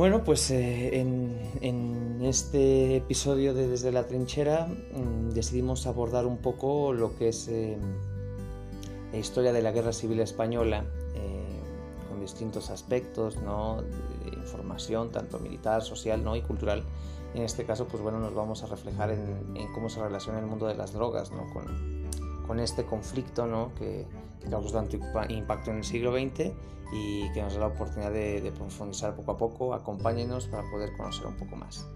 Bueno, pues eh, en, este episodio de Desde la Trinchera mm, decidimos abordar un poco lo que es eh, la historia de la Guerra Civil Española eh, con distintos aspectos, ¿no? Información tanto militar, social ¿no? y cultural. En este caso, pues bueno, nos vamos a reflejar en, cómo se relaciona el mundo de las drogas ¿no? con, con este conflicto ¿no? que, que causó tanto impacto en el siglo XX y que nos da la oportunidad de, de profundizar poco a poco. Acompáñenos para poder conocer un poco más.